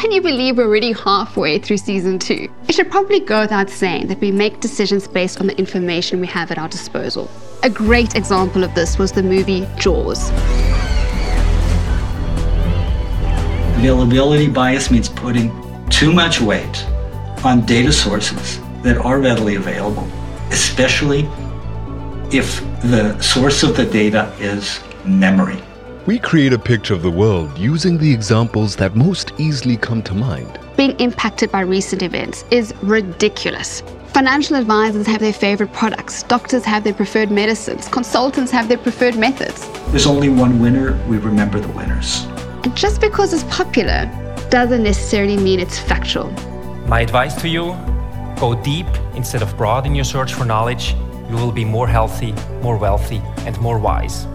Can you believe we're already halfway through season two? It should probably go without saying that we make decisions based on the information we have at our disposal. A great example of this was the movie Jaws. Availability bias means putting too much weight on data sources that are readily available, especially if the source of the data is memory. We create a picture of the world using the examples that most easily come to mind. Being impacted by recent events is ridiculous. Financial advisors have their favorite products, doctors have their preferred medicines, consultants have their preferred methods. There's only one winner, we remember the winners. And just because it's popular doesn't necessarily mean it's factual. My advice to you go deep instead of broad in your search for knowledge. You will be more healthy, more wealthy, and more wise.